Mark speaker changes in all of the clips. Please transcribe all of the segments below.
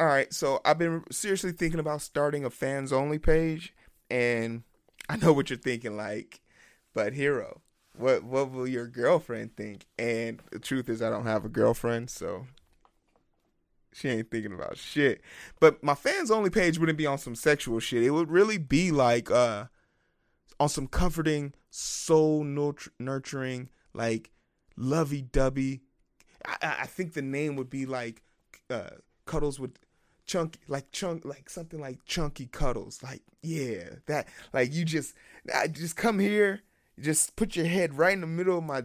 Speaker 1: all right, so I've been seriously thinking about starting a fans only page, and I know what you're thinking, like, but hero, what what will your girlfriend think? And the truth is, I don't have a girlfriend, so she ain't thinking about shit. But my fans only page wouldn't be on some sexual shit. It would really be like uh on some comforting, soul nurturing, like lovey dovey. I, I think the name would be like uh cuddles with chunky like chunk like something like chunky cuddles. Like yeah that like you just I just come here just put your head right in the middle of my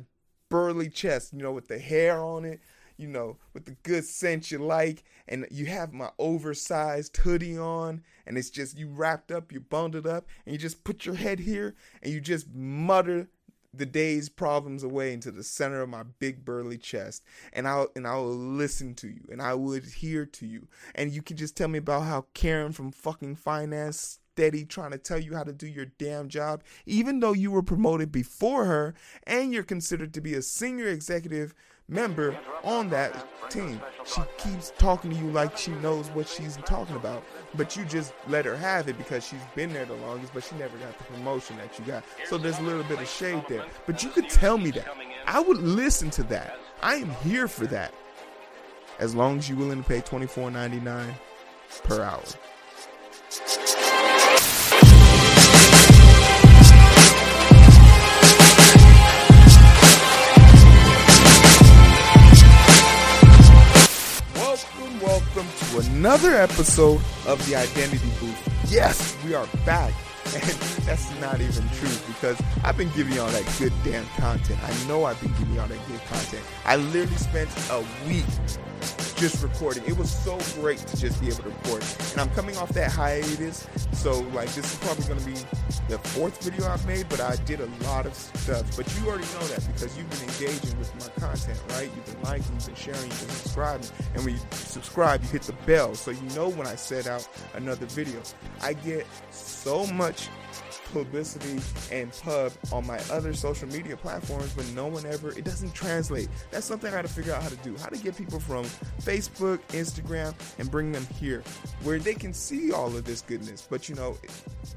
Speaker 1: burly chest you know with the hair on it you know with the good scent you like and you have my oversized hoodie on and it's just you wrapped up you bundled up and you just put your head here and you just mutter the day's problems away into the center of my big burly chest and I'll and I will listen to you and I will adhere to you. And you can just tell me about how Karen from fucking finance steady trying to tell you how to do your damn job even though you were promoted before her and you're considered to be a senior executive member on that team. She keeps talking to you like she knows what she's talking about, but you just let her have it because she's been there the longest, but she never got the promotion that you got. So there's a little bit of shade there. But you could tell me that. I would listen to that. I am here for that. As long as you're willing to pay $24.99 per hour. Another episode of the Identity Booth. Yes, we are back. And that's not even true because I've been giving y'all that good damn content. I know I've been giving y'all that good content. I literally spent a week just recording. It was so great to just be able to record. And I'm coming off that hiatus, so like this is probably gonna be the fourth video I've made, but I did a lot of stuff. But you already know that because you've been engaging with my content, right? You've been liking, you've been sharing, you've been subscribing. And when you subscribe, you hit the bell so you know when I set out another video. I get so much publicity and pub on my other social media platforms, but no one ever, it doesn't translate. That's something I got to figure out how to do. How to get people from Facebook, Instagram, and bring them here where they can see all of this goodness. But you know,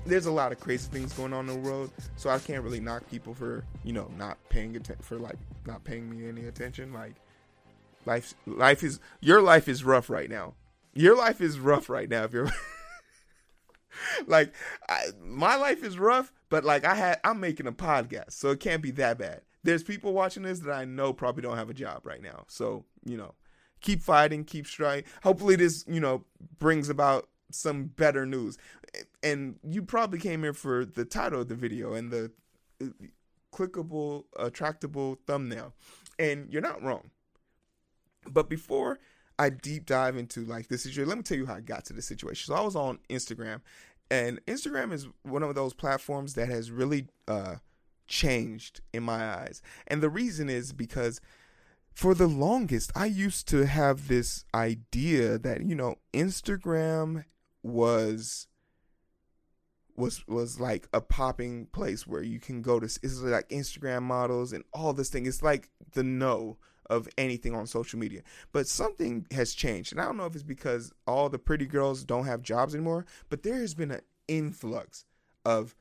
Speaker 1: there's a lot of crazy things going on in the world, so I can't really knock people for, you know, not paying attention, for like not paying me any attention. Like, life, life is, your life is rough right now. Your life is rough right now if you're. like I, my life is rough, but like I had I'm making a podcast, so it can't be that bad. There's people watching this that I know probably don't have a job right now. So, you know, keep fighting, keep striving. Hopefully this, you know, brings about some better news. And you probably came here for the title of the video and the clickable, attractable thumbnail. And you're not wrong. But before I deep dive into like this situation. Let me tell you how I got to this situation. So I was on Instagram, and Instagram is one of those platforms that has really uh, changed in my eyes. And the reason is because for the longest, I used to have this idea that you know Instagram was was was like a popping place where you can go to. It's like Instagram models and all this thing. It's like the no of anything on social media. But something has changed. And I don't know if it's because all the pretty girls don't have jobs anymore, but there has been an influx of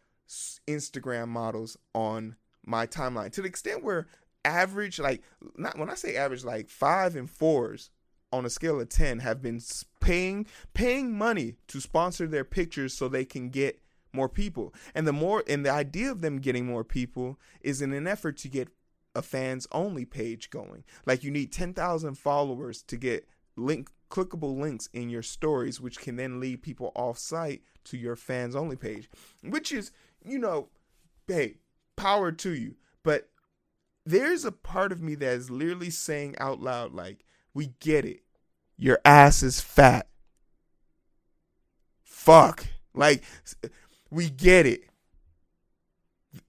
Speaker 1: Instagram models on my timeline to the extent where average like not when I say average like 5 and 4s on a scale of 10 have been paying paying money to sponsor their pictures so they can get more people. And the more and the idea of them getting more people is in an effort to get a fans only page going. Like you need 10,000 followers to get link clickable links in your stories which can then lead people off site to your fans only page, which is, you know, hey, power to you. But there's a part of me that is literally saying out loud like, we get it. Your ass is fat. Fuck. Like we get it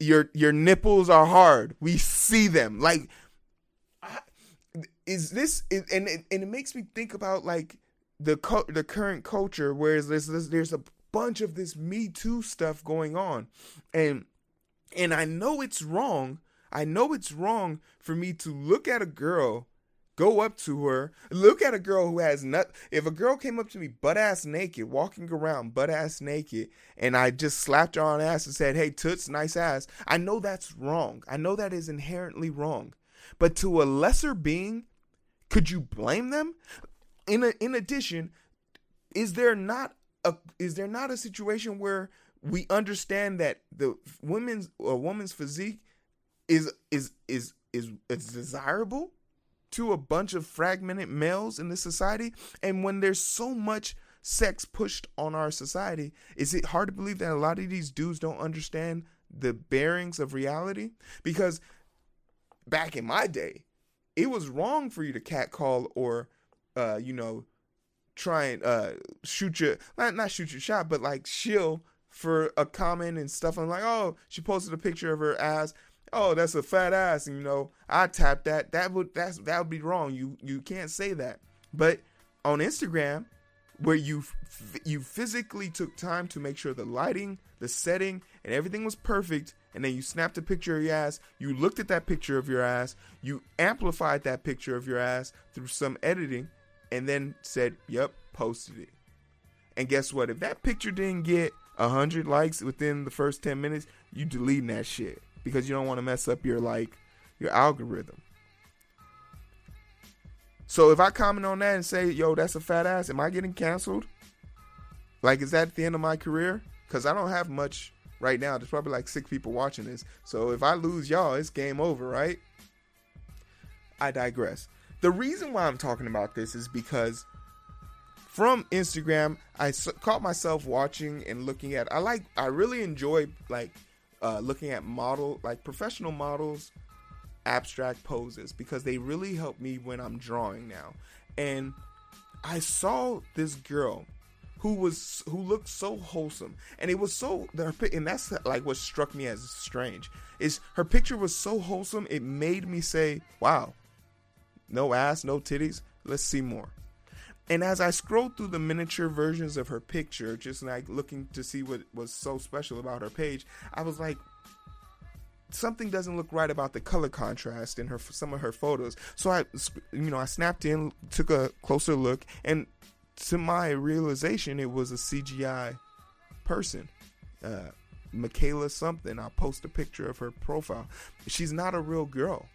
Speaker 1: your your nipples are hard. We see them. Like, is this? And and it makes me think about like the the current culture, whereas there's there's a bunch of this Me Too stuff going on, and and I know it's wrong. I know it's wrong for me to look at a girl go up to her, look at a girl who has nut. If a girl came up to me butt ass naked, walking around butt ass naked, and I just slapped her on ass and said, "Hey, toots, nice ass," I know that's wrong. I know that is inherently wrong. But to a lesser being, could you blame them? In a, in addition, is there not a is there not a situation where we understand that the women's a woman's physique is is is is is desirable to a bunch of fragmented males in this society and when there's so much sex pushed on our society is it hard to believe that a lot of these dudes don't understand the bearings of reality? Because back in my day it was wrong for you to catcall or uh you know try and uh shoot your not, not shoot your shot but like shill for a comment and stuff. I'm like oh she posted a picture of her ass oh, that's a fat ass, and you know, I tap that. That would that's that would be wrong. You you can't say that. But on Instagram, where you you physically took time to make sure the lighting, the setting, and everything was perfect, and then you snapped a picture of your ass. You looked at that picture of your ass. You amplified that picture of your ass through some editing, and then said, "Yep, posted it." And guess what? If that picture didn't get hundred likes within the first ten minutes, you deleting that shit because you don't want to mess up your like your algorithm. So if I comment on that and say, "Yo, that's a fat ass," am I getting canceled? Like, is that the end of my career? Because I don't have much right now. There's probably like six people watching this. So if I lose y'all, it's game over, right? I digress. The reason why I'm talking about this is because from Instagram, I caught myself watching and looking at. I like. I really enjoy like uh, looking at model like professional models abstract poses because they really help me when I'm drawing now. And I saw this girl who was who looked so wholesome and it was so Their and that's like what struck me as strange is her picture was so wholesome it made me say wow no ass no titties let's see more and as I scrolled through the miniature versions of her picture, just like looking to see what was so special about her page, I was like, something doesn't look right about the color contrast in her some of her photos. So I, you know, I snapped in, took a closer look, and to my realization, it was a CGI person. Uh, Michaela something. I'll post a picture of her profile. She's not a real girl.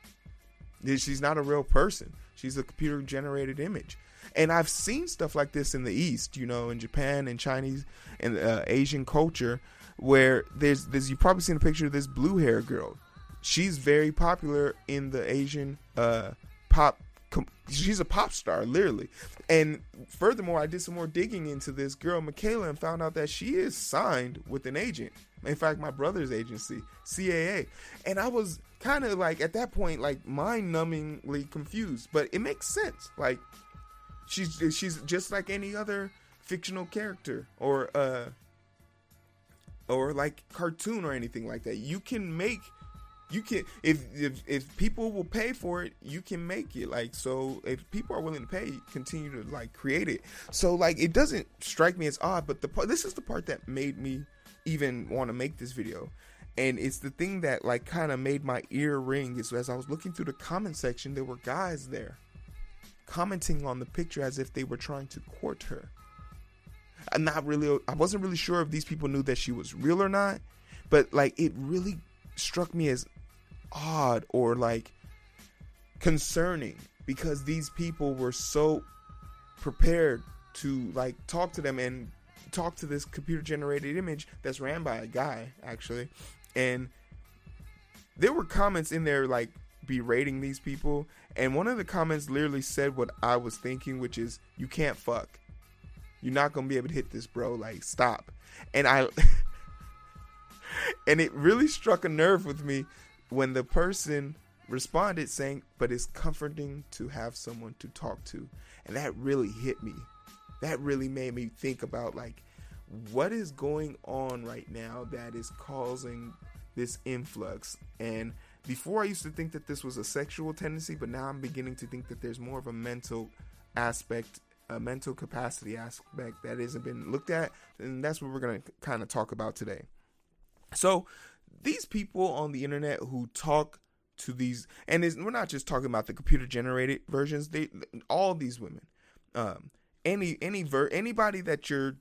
Speaker 1: She's not a real person. She's a computer generated image. And I've seen stuff like this in the East, you know, in Japan and Chinese and uh, Asian culture, where there's there's you probably seen a picture of this blue hair girl. She's very popular in the Asian uh, pop. She's a pop star, literally. And furthermore, I did some more digging into this girl, Michaela, and found out that she is signed with an agent. In fact, my brother's agency, CAA. And I was kind of like at that point, like mind numbingly confused, but it makes sense. Like she's she's just like any other fictional character or uh or like cartoon or anything like that. You can make you can if if if people will pay for it, you can make it. Like so if people are willing to pay, continue to like create it. So like it doesn't strike me as odd, but the part this is the part that made me even want to make this video. And it's the thing that like kind of made my ear ring is as I was looking through the comment section, there were guys there commenting on the picture as if they were trying to court her. I'm not really, I wasn't really sure if these people knew that she was real or not, but like it really struck me as odd or like concerning because these people were so prepared to like talk to them and talk to this computer generated image that's ran by a guy actually and there were comments in there like berating these people, and one of the comments literally said what I was thinking, which is, "You can't fuck. You're not gonna be able to hit this, bro. Like, stop." And I, and it really struck a nerve with me when the person responded saying, "But it's comforting to have someone to talk to," and that really hit me. That really made me think about like what is going on right now that is causing this influx and before I used to think that this was a sexual tendency, but now I'm beginning to think that there's more of a mental aspect, a mental capacity aspect that hasn't been looked at, and that's what we're going to kind of talk about today. So, these people on the internet who talk to these, and we're not just talking about the computer generated versions. They all these women, um, any any ver anybody that you're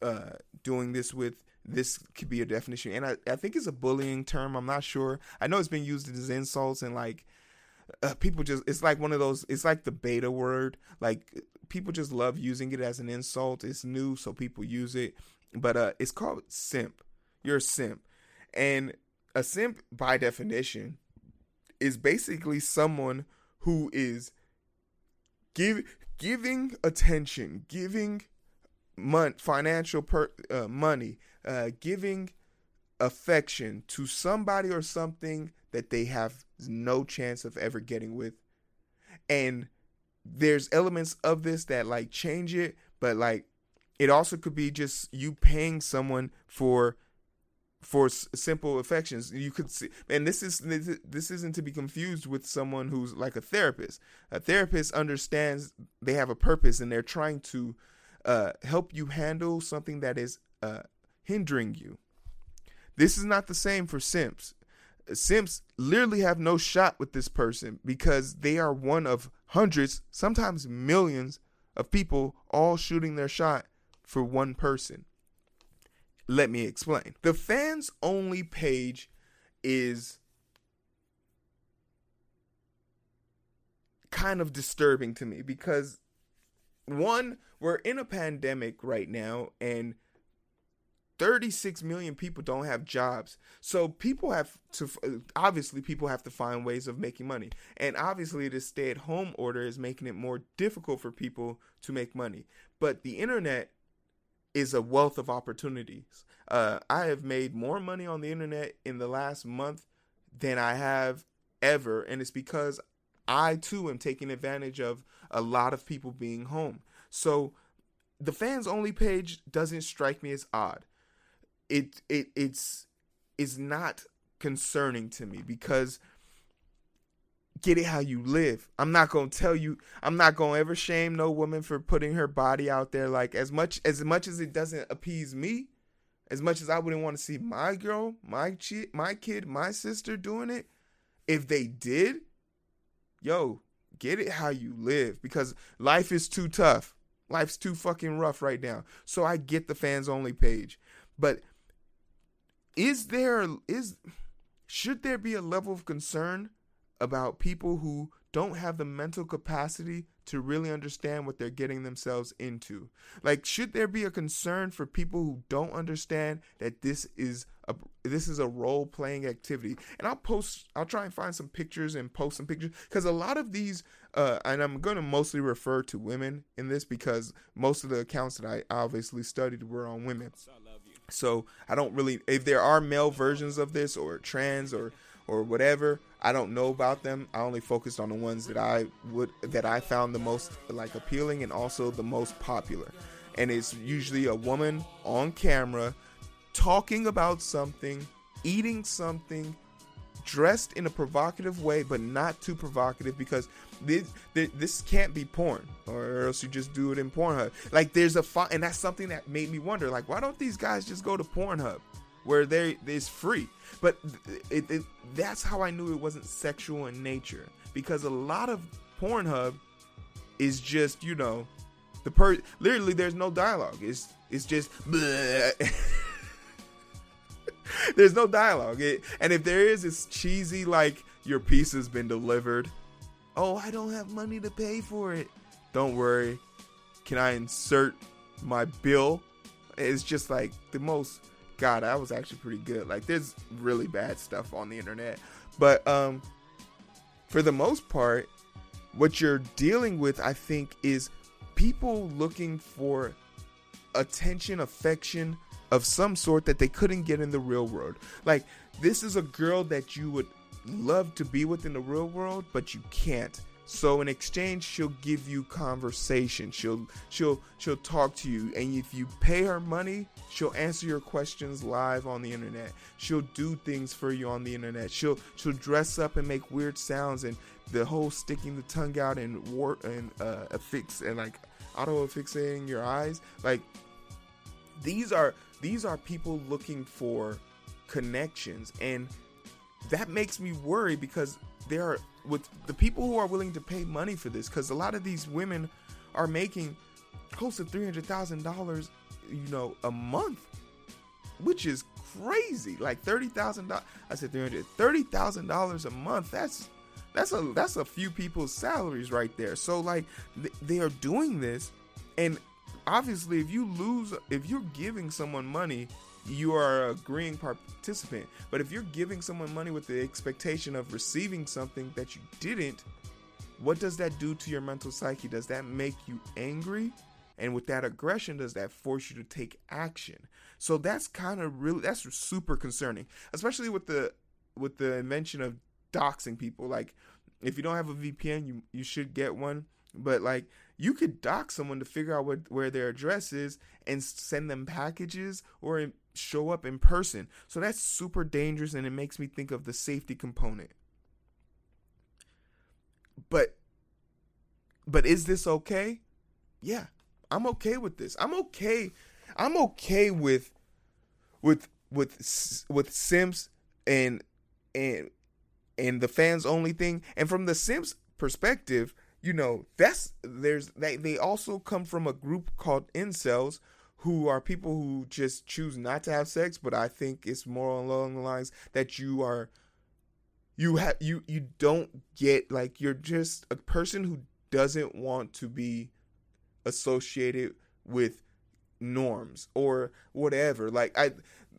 Speaker 1: uh, doing this with, this could be a definition. And I, I think it's a bullying term. I'm not sure. I know it's been used as insults and like uh, people just it's like one of those it's like the beta word like people just love using it as an insult it's new so people use it but uh it's called simp you're a simp and a simp by definition is basically someone who is give giving attention giving mon- financial per- uh, money uh, giving affection to somebody or something that they have no chance of ever getting with. And there's elements of this that like change it, but like it also could be just you paying someone for for s- simple affections. You could see, and this is this, isn't to be confused with someone who's like a therapist. A therapist understands they have a purpose and they're trying to uh, help you handle something that is uh, hindering you. This is not the same for simps. Simps literally have no shot with this person because they are one of hundreds, sometimes millions of people all shooting their shot for one person. Let me explain. The fans only page is kind of disturbing to me because one, we're in a pandemic right now and 36 million people don't have jobs. So people have to obviously people have to find ways of making money. And obviously this stay-at-home order is making it more difficult for people to make money. But the internet is a wealth of opportunities. Uh, I have made more money on the internet in the last month than I have ever, and it's because I too am taking advantage of a lot of people being home. So the fans only page doesn't strike me as odd it it it's is not concerning to me because get it how you live. I'm not gonna tell you. I'm not gonna ever shame no woman for putting her body out there. Like as much as much as it doesn't appease me, as much as I wouldn't want to see my girl, my chi- my kid, my sister doing it. If they did, yo, get it how you live because life is too tough. Life's too fucking rough right now. So I get the fans only page, but is there is should there be a level of concern about people who don't have the mental capacity to really understand what they're getting themselves into. Like should there be a concern for people who don't understand that this is a this is a role playing activity. And I'll post I'll try and find some pictures and post some pictures cuz a lot of these uh, and I'm going to mostly refer to women in this because most of the accounts that I obviously studied were on women. So I don't really if there are male versions of this or trans or or whatever, I don't know about them. I only focused on the ones that I would that I found the most like appealing and also the most popular. And it's usually a woman on camera talking about something, eating something, dressed in a provocative way, but not too provocative because this, this can't be porn, or else you just do it in Pornhub. Like there's a and that's something that made me wonder. Like why don't these guys just go to Pornhub, where they free? But it, it, that's how I knew it wasn't sexual in nature because a lot of Pornhub is just you know the per literally there's no dialogue. It's it's just. There's no dialogue. It, and if there is, it's cheesy like your piece has been delivered. Oh, I don't have money to pay for it. Don't worry. Can I insert my bill? It's just like the most God, I was actually pretty good. Like there's really bad stuff on the internet. But um for the most part, what you're dealing with, I think, is people looking for attention, affection, of some sort that they couldn't get in the real world. Like this is a girl that you would love to be with in the real world, but you can't. So in exchange, she'll give you conversation. She'll she'll she'll talk to you, and if you pay her money, she'll answer your questions live on the internet. She'll do things for you on the internet. She'll she'll dress up and make weird sounds, and the whole sticking the tongue out and war and uh, affix and like auto affixating your eyes. Like these are these are people looking for connections and that makes me worry because there are with the people who are willing to pay money for this because a lot of these women are making close to three hundred thousand dollars, you know, a month, which is crazy. Like thirty thousand dollars. I said three hundred thirty thousand dollars a month. That's that's a that's a few people's salaries right there. So like th- they are doing this, and obviously if you lose, if you're giving someone money you are a agreeing participant. But if you're giving someone money with the expectation of receiving something that you didn't, what does that do to your mental psyche? Does that make you angry? And with that aggression, does that force you to take action? So that's kind of really that's super concerning, especially with the with the invention of doxing people. Like if you don't have a VPN, you you should get one. But like you could dock someone to figure out what, where their address is and send them packages or show up in person. So that's super dangerous and it makes me think of the safety component. But but is this okay? Yeah. I'm okay with this. I'm okay. I'm okay with with with with Simps and and and the fans only thing. And from the Simps perspective, you know, that's there's they they also come from a group called incels who are people who just choose not to have sex, but I think it's more along the lines that you are you have you you don't get like you're just a person who doesn't want to be associated with norms or whatever. Like I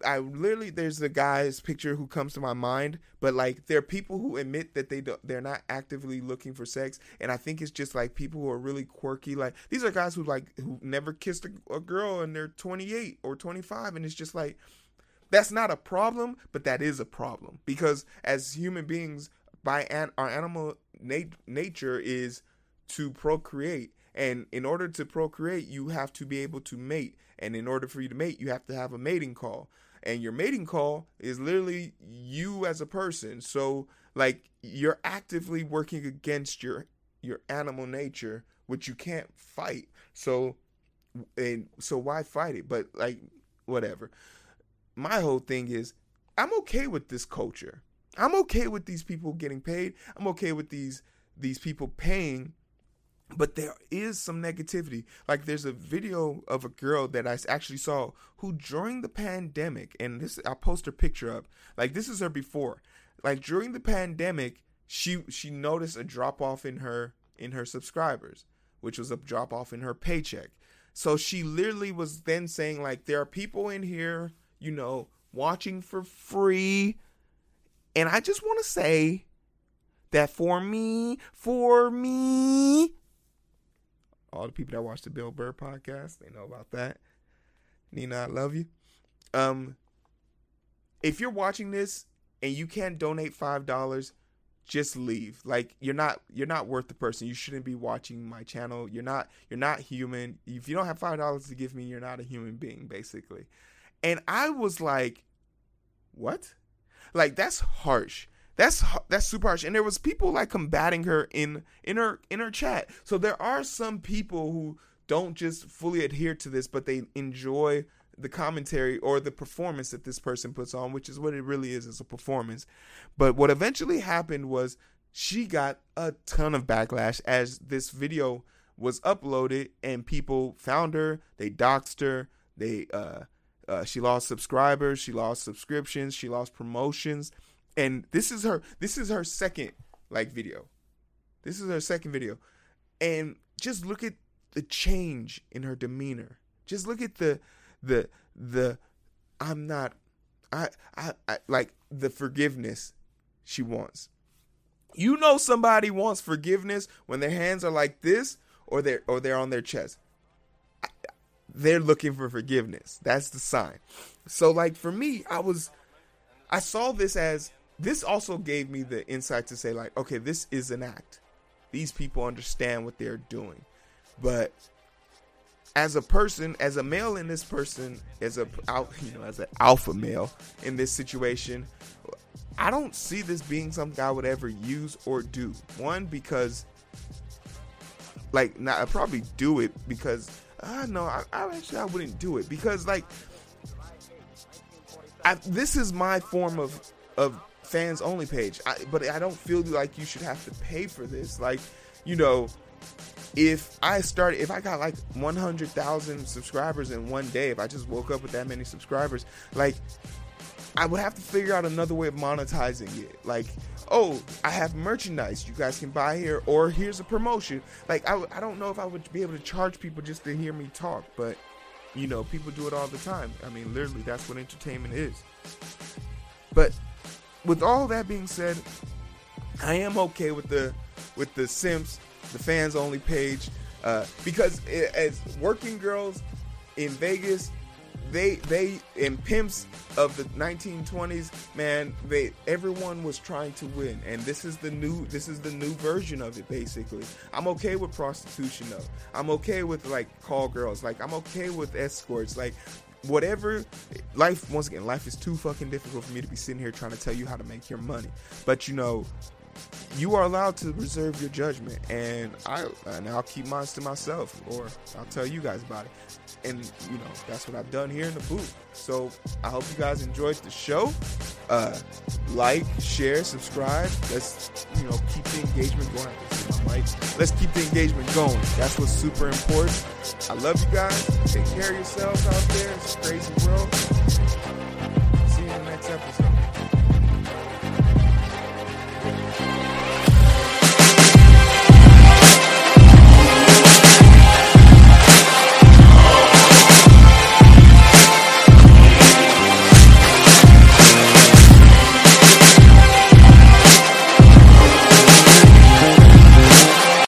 Speaker 1: I literally there's a guy's picture who comes to my mind, but like there are people who admit that they don't they're not actively looking for sex, and I think it's just like people who are really quirky. Like these are guys who like who never kissed a, a girl and they're 28 or 25, and it's just like that's not a problem, but that is a problem because as human beings, by an, our animal nat- nature is to procreate. And in order to procreate, you have to be able to mate. And in order for you to mate, you have to have a mating call. And your mating call is literally you as a person. So like you're actively working against your your animal nature which you can't fight. So and so why fight it? But like whatever. My whole thing is i'm okay with this culture. I'm okay with these people getting paid. I'm okay with these these people paying but there is some negativity. Like there's a video of a girl that I actually saw who during the pandemic, and this I'll post her picture up. Like this is her before. Like during the pandemic, she she noticed a drop off in her in her subscribers, which was a drop off in her paycheck. So she literally was then saying like there are people in here, you know, watching for free. And I just want to say that for me, for me, all the people that watch the Bill Burr podcast, they know about that. Nina, I love you. Um, if you're watching this and you can't donate five dollars, just leave. Like you're not you're not worth the person. You shouldn't be watching my channel. You're not you're not human. If you don't have five dollars to give me, you're not a human being, basically. And I was like, what? Like that's harsh. That's that's super harsh. And there was people like combating her in in her in her chat. So there are some people who don't just fully adhere to this, but they enjoy the commentary or the performance that this person puts on, which is what it really is, is a performance. But what eventually happened was she got a ton of backlash as this video was uploaded and people found her, they doxed her, they uh, uh she lost subscribers, she lost subscriptions, she lost promotions and this is her this is her second like video. This is her second video. And just look at the change in her demeanor. Just look at the the the i'm not i i, I like the forgiveness she wants. You know somebody wants forgiveness when their hands are like this or they're or they're on their chest. They're looking for forgiveness. That's the sign. So like for me i was i saw this as this also gave me the insight to say like okay this is an act. These people understand what they're doing. But as a person as a male in this person as a you know as an alpha male in this situation i don't see this being something i would ever use or do. One because like now i probably do it because uh no I, I actually i wouldn't do it because like I, this is my form of of fans only page. I, but I don't feel like you should have to pay for this. Like, you know, if I started, if I got like 100,000 subscribers in one day, if I just woke up with that many subscribers, like, I would have to figure out another way of monetizing it. Like, oh, I have merchandise you guys can buy here, or here's a promotion. Like, I, I don't know if I would be able to charge people just to hear me talk, but you know, people do it all the time. I mean, literally, that's what entertainment is. But with all that being said, I am okay with the with the simps, the fans only page, uh, because it, as working girls in Vegas, they they in pimps of the 1920s, man, they everyone was trying to win, and this is the new this is the new version of it. Basically, I'm okay with prostitution though. I'm okay with like call girls. Like I'm okay with escorts. Like whatever life once again life is too fucking difficult for me to be sitting here trying to tell you how to make your money. But you know you are allowed to reserve your judgment and i and i'll keep mine to myself or i'll tell you guys about it. And you know that's what i've done here in the booth. So i hope you guys enjoyed the show. Uh like share subscribe. Let's you know keep the engagement going. Let's keep the engagement going. That's what's super important. I love you guys. Take care of yourselves out there. It's a crazy world. See you in the next episode